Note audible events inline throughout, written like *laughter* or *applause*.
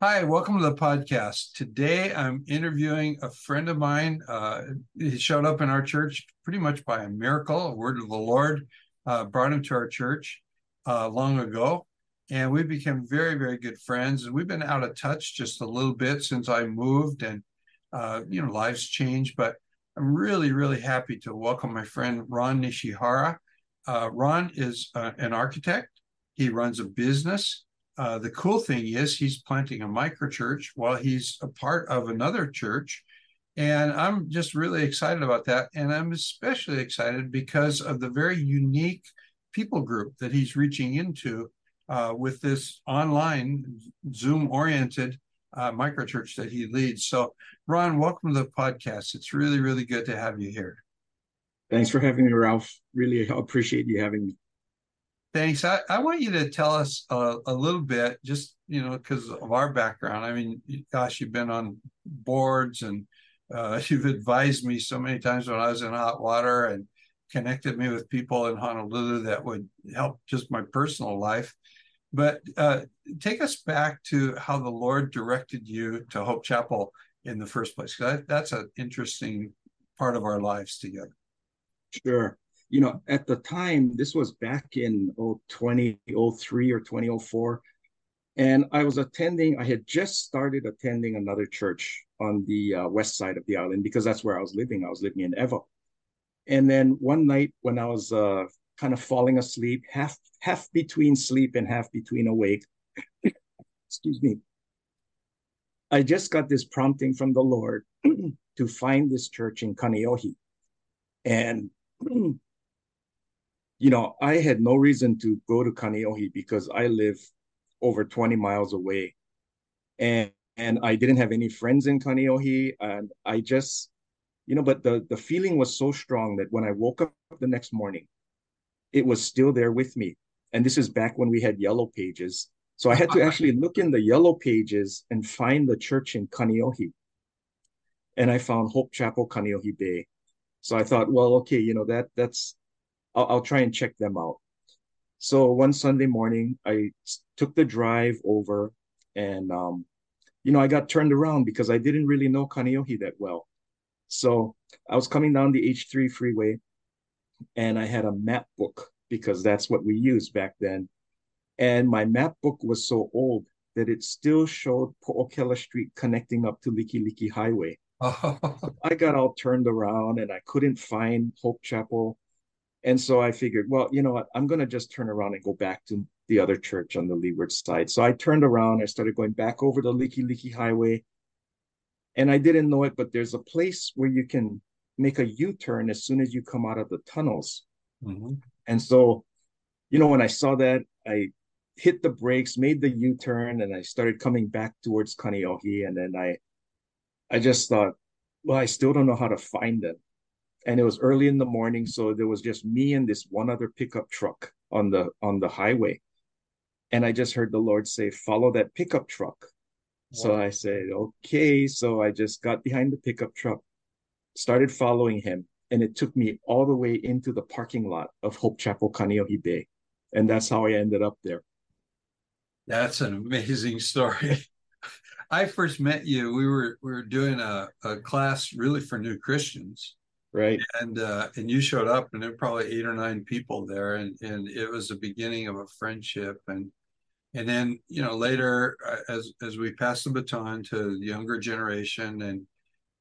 Hi, welcome to the podcast. Today I'm interviewing a friend of mine. Uh, he showed up in our church pretty much by a miracle. A word of the Lord uh, brought him to our church uh, long ago. And we became very, very good friends. And we've been out of touch just a little bit since I moved and, uh, you know, lives change. But I'm really, really happy to welcome my friend Ron Nishihara. Uh, Ron is uh, an architect, he runs a business uh, the cool thing is he's planting a micro church while he's a part of another church. And I'm just really excited about that. And I'm especially excited because of the very unique people group that he's reaching into uh, with this online Zoom oriented uh, micro church that he leads. So, Ron, welcome to the podcast. It's really, really good to have you here. Thanks for having me, Ralph. Really appreciate you having me. Thanks. I, I want you to tell us a, a little bit, just you know, because of our background. I mean, gosh, you've been on boards and uh, *laughs* you've advised me so many times when I was in hot water and connected me with people in Honolulu that would help just my personal life. But uh, take us back to how the Lord directed you to Hope Chapel in the first place. That, that's an interesting part of our lives together. Sure you know, at the time, this was back in oh, 2003 or 2004. And I was attending, I had just started attending another church on the uh, west side of the island because that's where I was living. I was living in Ewa. And then one night when I was uh, kind of falling asleep, half half between sleep and half between awake, *coughs* excuse me, I just got this prompting from the Lord *clears throat* to find this church in Kaneohe. And *clears throat* you know, I had no reason to go to Kaneohe because I live over 20 miles away. And and I didn't have any friends in Kaneohe. And I just, you know, but the the feeling was so strong that when I woke up the next morning, it was still there with me. And this is back when we had yellow pages. So I had to actually look in the yellow pages and find the church in Kaneohe. And I found Hope Chapel, Kaneohe Bay. So I thought, well, okay, you know, that that's I'll, I'll try and check them out. So one Sunday morning, I took the drive over and, um, you know, I got turned around because I didn't really know Kaneohe that well. So I was coming down the H3 freeway and I had a map book because that's what we used back then. And my map book was so old that it still showed Po'okela Street connecting up to Likelike Highway. *laughs* I got all turned around and I couldn't find Hope Chapel. And so I figured, well, you know what? I'm going to just turn around and go back to the other church on the leeward side. So I turned around. I started going back over the Likelike Highway. And I didn't know it, but there's a place where you can make a U turn as soon as you come out of the tunnels. Mm-hmm. And so, you know, when I saw that, I hit the brakes, made the U turn, and I started coming back towards Kaneohe. And then I, I just thought, well, I still don't know how to find them and it was early in the morning so there was just me and this one other pickup truck on the on the highway. And i just heard the lord say follow that pickup truck. Wow. so i said okay. So i just got behind the pickup truck started following him and it took me all the way into the parking lot of hope chapel kaneohe bay. And that's how i ended up there. That's an amazing story. *laughs* I first met you we were we were doing a, a class really for new christians right. And uh and you showed up and there were probably eight or nine people there and and it was the beginning of a friendship and and then you know later uh, as as we passed the baton to the younger generation and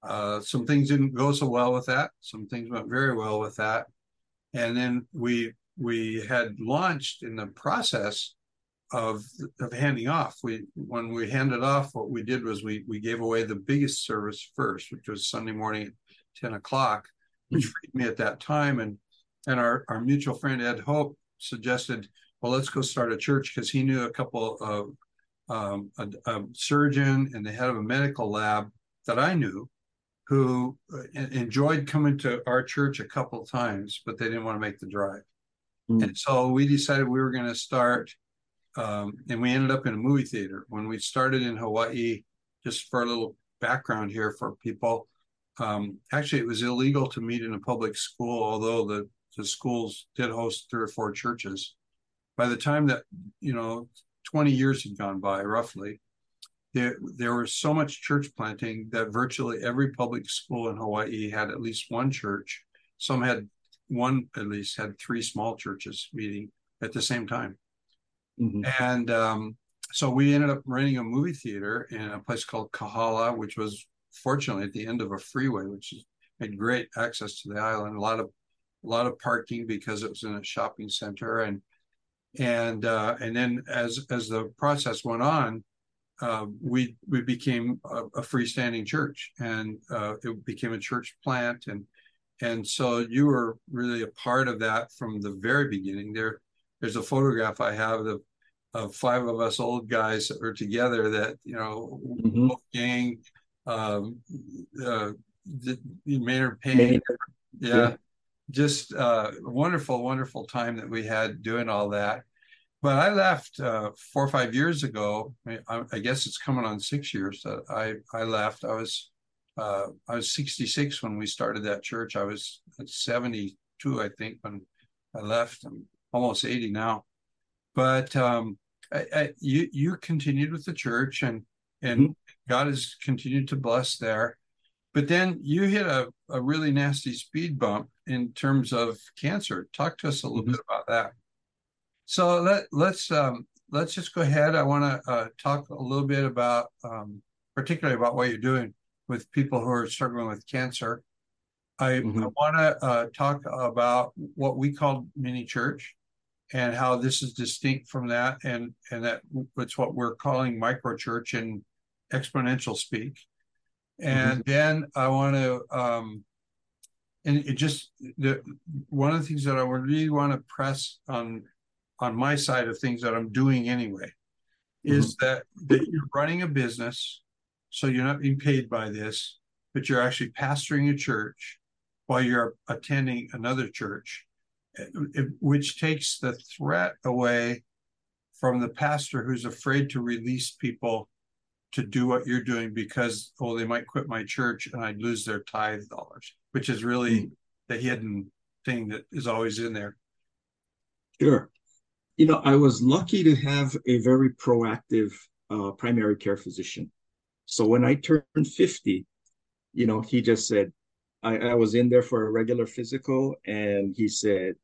uh some things didn't go so well with that. Some things went very well with that. And then we we had launched in the process of of handing off. We when we handed off what we did was we we gave away the biggest service first which was sunday morning at 10 o'clock which freed me at that time. And and our, our mutual friend Ed Hope suggested well, let's go start a church because he knew a couple of um, a, a, surgeon and the head of a medical lab that I knew who uh, enjoyed coming to our church a couple times, but they didn't want to make the drive. Mm. And so we decided we were going to start, um, and we ended up in a movie theater. When we started in Hawaii, just for a little background here for people, um, actually, it was illegal to meet in a public school, although the, the schools did host three or four churches. By the time that, you know, 20 years had gone by roughly, there, there was so much church planting that virtually every public school in Hawaii had at least one church. Some had one, at least, had three small churches meeting at the same time. Mm-hmm. And um, so we ended up renting a movie theater in a place called Kahala, which was fortunately at the end of a freeway, which had great access to the island. A lot of a lot of parking because it was in a shopping center, and and uh, and then as as the process went on, uh, we we became a, a freestanding church, and uh, it became a church plant, and and so you were really a part of that from the very beginning. There, there's a photograph I have of, of five of us old guys that were together. That you know, mm-hmm. gang, um, uh, Maynard Payne, Maynard. Yeah, yeah, just uh, wonderful, wonderful time that we had doing all that. But I left uh, four or five years ago. I, I, guess it's coming on six years that I I left. I was uh, I was 66 when we started that church. I was 72, I think, when I left. I'm almost 80 now. But um, I, I, you you continued with the church, and and mm-hmm. God has continued to bless there. But then you hit a, a really nasty speed bump in terms of cancer. Talk to us a little mm-hmm. bit about that. So let let's um, let's just go ahead. I want to uh, talk a little bit about, um, particularly about what you're doing with people who are struggling with cancer. I, mm-hmm. I want to uh, talk about what we call mini church and how this is distinct from that, and and that it's what we're calling micro church in exponential speak. And mm-hmm. then I want to, um, and it just the one of the things that I would really want to press on on my side of things that I'm doing anyway is mm-hmm. that that you're running a business so you're not being paid by this, but you're actually pastoring a church while you're attending another church, which takes the threat away from the pastor who's afraid to release people to do what you're doing because, oh, they might quit my church and I'd lose their tithe dollars, which is really mm. the hidden thing that is always in there. Sure. You know, I was lucky to have a very proactive uh, primary care physician so when I turned 50, you know, he just said, I, I was in there for a regular physical, and he said,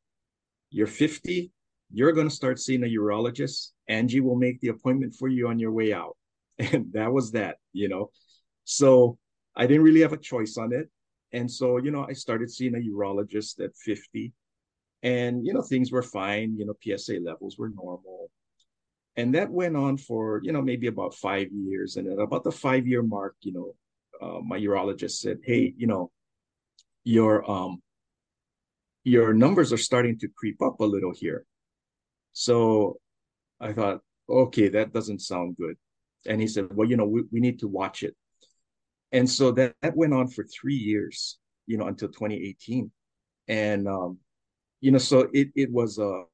You're 50, you're going to start seeing a urologist. Angie will make the appointment for you on your way out. And *laughs* that was that, you know. So I didn't really have a choice on it. And so, you know, I started seeing a urologist at 50. And, you know, things were fine. You know, PSA levels were normal and that went on for you know maybe about five years and at about the five year mark you know uh, my urologist said hey you know your um your numbers are starting to creep up a little here so i thought okay that doesn't sound good and he said well you know we, we need to watch it and so that, that went on for three years you know until 2018 and um you know so it it was a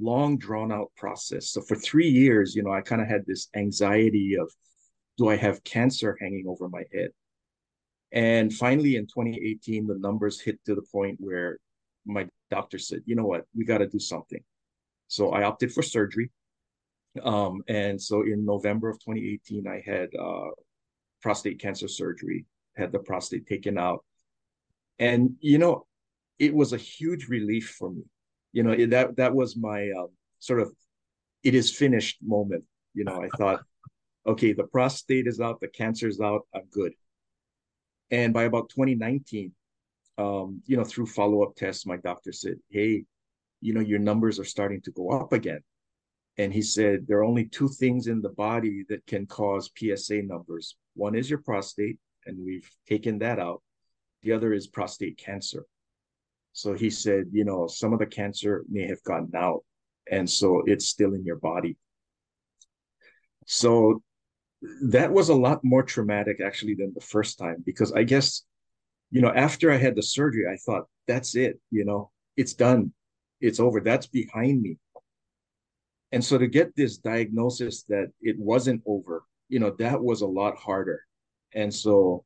long drawn out process. So for three years, you know, I kind of had this anxiety of, do I have cancer hanging over my head? And finally, in 2018, the numbers hit to the point where my doctor said, you know what, we got to do something. So I opted for surgery. Um, and so in November of 2018, I had uh, prostate cancer surgery, had the prostate taken out. And, you know, it was a huge relief for me. You know that that was my um, sort of it is finished moment. You know i thought *laughs* okay the prostate is out the cancer is out i'm good. And by about 2019 um, you know through follow-up tests my doctor said hey you know your numbers are starting to go up again and he said there are only two things in the body that can cause psa numbers one is your prostate and we've taken that out the other is prostate cancer so he said, you know, some of the cancer may have gotten out. and so it's still in your body. So that was a lot more traumatic actually than the first time because I guess, you know, after I had the surgery, I thought, that's it, you know, it's done, it's over, that's behind me. And so to get this diagnosis that it wasn't over, you know, that was a lot harder. And so,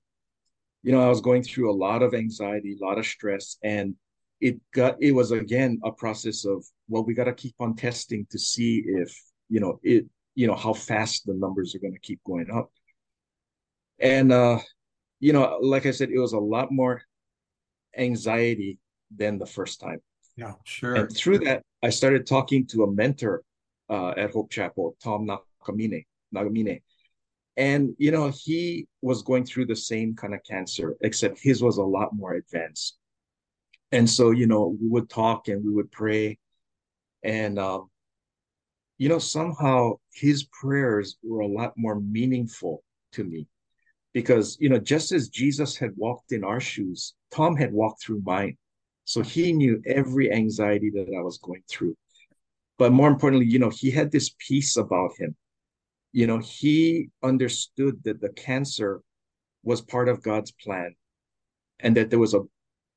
you know, I was going through a lot of anxiety, a lot of stress, and it got it was again a process of well, we got to keep on testing to see if you know it you know how fast the numbers are going to keep going up. And uh you know like i said it was a lot more anxiety than the first time. Yeah sure. And through that i started talking to a mentor uh, at hope chapel tom nakamine nagamine and you know he was going through the same kind of cancer except his was a lot more advanced and so you know we would talk and we would pray and um, you know, somehow his prayers were a lot more meaningful to me because, you know, just as Jesus had walked in our shoes, Tom had walked through mine. So he knew every anxiety that I was going through. But more importantly, you know, he had this peace about him. You know, he understood that the cancer was part of God's plan and that there was a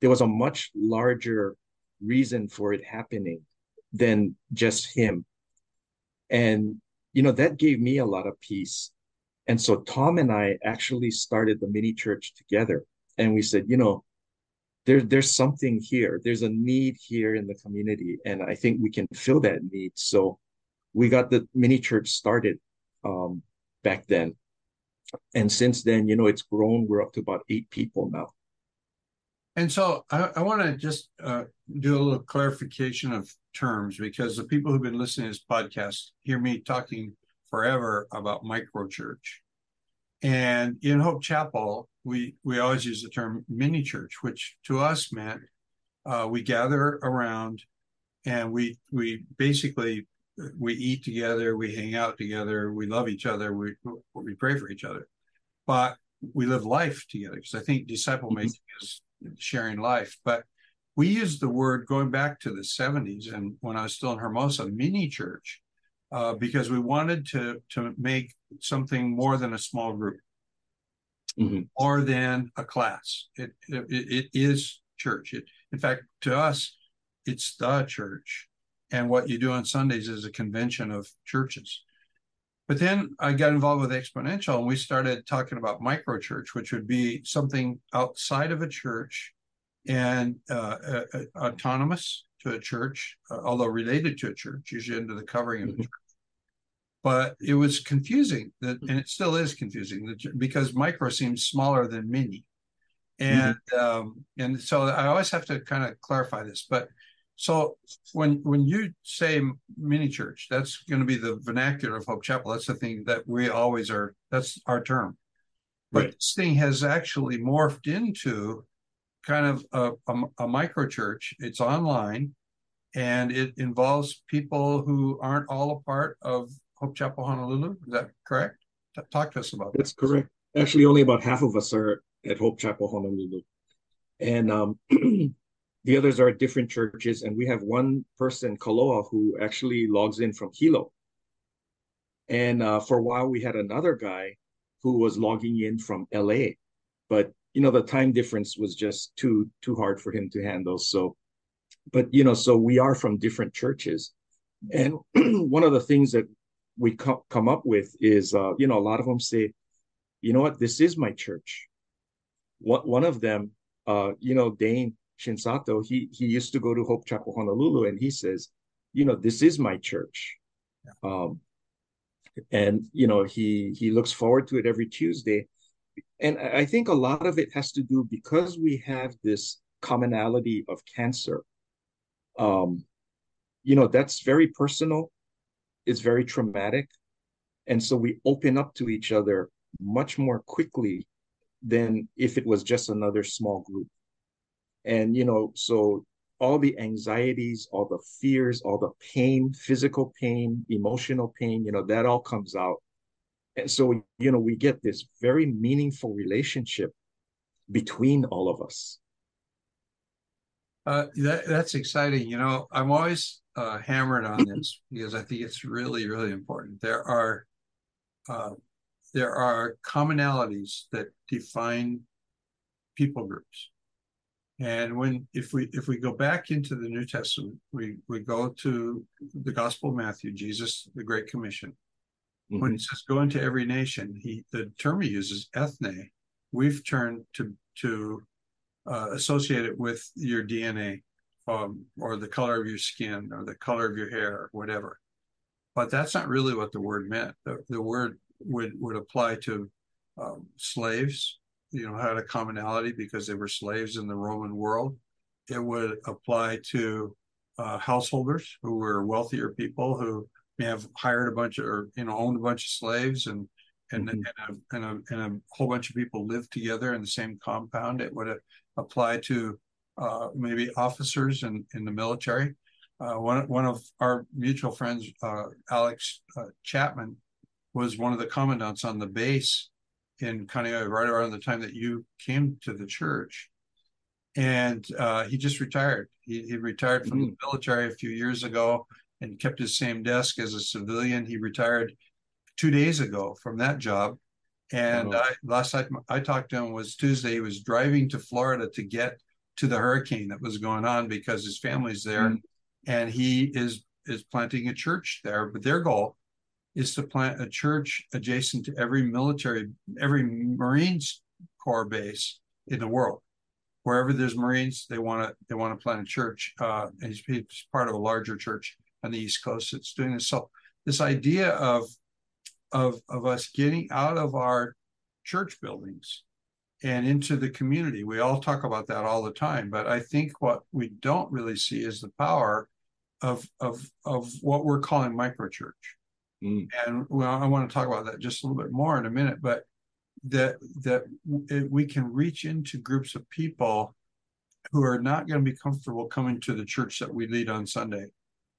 there was a much larger reason for it happening than just him and, you know, that gave me a lot of peace. And so Tom and I actually started the mini church together. And we said, you know, there, there's something here. There's a need here in the community. And I think we can fill that need. So we got the mini church started um, back then. And since then, you know, it's grown. We're up to about eight people now. And so I, I want to just uh, do a little clarification of terms because the people who've been listening to this podcast hear me talking forever about microchurch. And in Hope Chapel, we we always use the term mini church, which to us meant uh, we gather around and we we basically we eat together, we hang out together, we love each other, we we pray for each other, but we live life together because I think disciple making mm-hmm. is sharing life. But we used the word going back to the 70s and when I was still in Hermosa, mini church, uh, because we wanted to to make something more than a small group, mm-hmm. more than a class. It, it, it is church. It, in fact, to us, it's the church. And what you do on Sundays is a convention of churches. But then I got involved with Exponential and we started talking about micro church, which would be something outside of a church and uh, uh, uh, autonomous to a church, uh, although related to a church, usually under the covering of the mm-hmm. church. But it was confusing that, and it still is confusing because micro seems smaller than mini, and mm-hmm. um, and so I always have to kind of clarify this. But so when when you say mini church, that's going to be the vernacular of Hope Chapel. That's the thing that we always are. That's our term. But right. this thing has actually morphed into kind of a, a, a micro church. It's online, and it involves people who aren't all a part of Hope Chapel Honolulu. Is that correct? T- talk to us about that. That's correct. Actually, only about half of us are at Hope Chapel Honolulu, and um, *clears throat* the others are at different churches. And we have one person, Kaloa, who actually logs in from Hilo. And uh, for a while, we had another guy who was logging in from LA, but you know the time difference was just too too hard for him to handle. So but you know so we are from different churches. And *clears throat* one of the things that we co- come up with is uh you know a lot of them say you know what? This is my church. What one of them uh you know dane shinsato he he used to go to hope chapel honolulu and he says you know this is my church. Yeah. um and you know he he looks forward to it every tuesday and I think a lot of it has to do because we have this commonality of cancer. Um, you know, that's very personal, it's very traumatic. And so we open up to each other much more quickly than if it was just another small group. And, you know, so all the anxieties, all the fears, all the pain, physical pain, emotional pain, you know, that all comes out and so, you know, we get this very meaningful relationship between all of us. Uh, that, that's exciting. You know, I'm always uh, hammered on this *clears throat* because I think it's really, really important. There are uh, there are commonalities that define people groups, and when if we if we go back into the New Testament, we we go to the Gospel of Matthew, Jesus, the Great Commission. Mm-hmm. When he says go into every nation, he the term he uses ethne. We've turned to to uh, associate it with your DNA um, or the color of your skin or the color of your hair, or whatever. But that's not really what the word meant. The, the word would would apply to um, slaves, you know, had a commonality because they were slaves in the Roman world. It would apply to uh, householders who were wealthier people who may have hired a bunch of, or you know, owned a bunch of slaves and and, mm-hmm. and, a, and, a, and a whole bunch of people lived together in the same compound. It would apply to uh, maybe officers in, in the military. Uh, one, one of our mutual friends, uh, Alex uh, Chapman, was one of the commandants on the base in Kaneohe right around the time that you came to the church. And uh, he just retired. He, he retired from mm-hmm. the military a few years ago and kept his same desk as a civilian. He retired two days ago from that job. And oh. I, last time I talked to him was Tuesday. He was driving to Florida to get to the hurricane that was going on because his family's there, mm. and he is is planting a church there. But their goal is to plant a church adjacent to every military, every Marines Corps base in the world. Wherever there's Marines, they want to they want to plant a church. Uh, and he's, he's part of a larger church on the East Coast that's doing this. So this idea of of of us getting out of our church buildings and into the community. We all talk about that all the time, but I think what we don't really see is the power of of of what we're calling microchurch. Mm. And well, I want to talk about that just a little bit more in a minute, but that that we can reach into groups of people who are not going to be comfortable coming to the church that we lead on Sunday,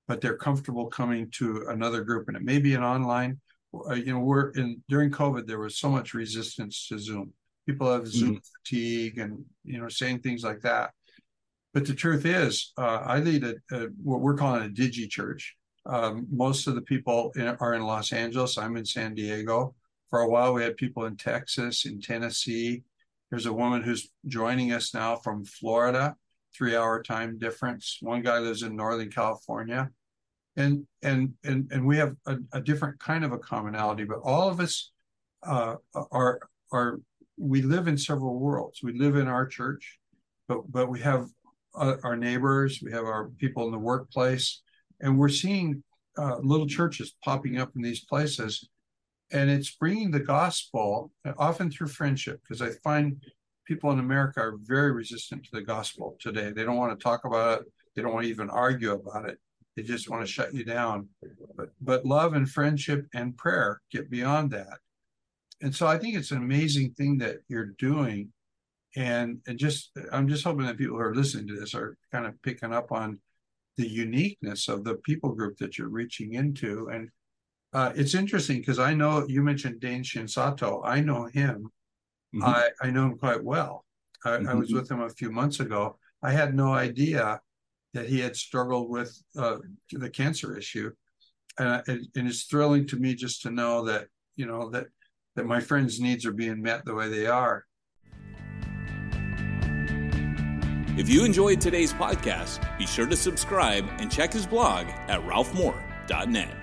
but they're comfortable coming to another group, and it may be an online. Uh, you know, we're in during COVID, there was so much resistance to Zoom people have Zoom mm-hmm. fatigue and you know saying things like that. But the truth is, uh, I lead a, a, what we're calling a digi church. Um, most of the people in, are in Los Angeles. I'm in San Diego. For a while, we had people in Texas, in Tennessee. There's a woman who's joining us now from Florida, three-hour time difference. One guy lives in Northern California, and and and and we have a, a different kind of a commonality. But all of us uh, are are we live in several worlds. We live in our church, but but we have uh, our neighbors, we have our people in the workplace, and we're seeing uh, little churches popping up in these places, and it's bringing the gospel often through friendship. Because I find people in America are very resistant to the gospel today. They don't want to talk about it. They don't want to even argue about it. They just want to shut you down. But but love and friendship and prayer get beyond that and so I think it's an amazing thing that you're doing. And, and just I'm just hoping that people who are listening to this are kind of picking up on the uniqueness of the people group that you're reaching into. And uh, it's interesting because I know you mentioned Dane Shinsato. I know him. Mm-hmm. I, I know him quite well. I, mm-hmm. I, was with him a few months ago. I had no idea that he had struggled with uh, the cancer issue. And, and it's thrilling to me just to know that, you know, that that my friends' needs are being met the way they are. If you enjoyed today's podcast, be sure to subscribe and check his blog at ralphmoore.net.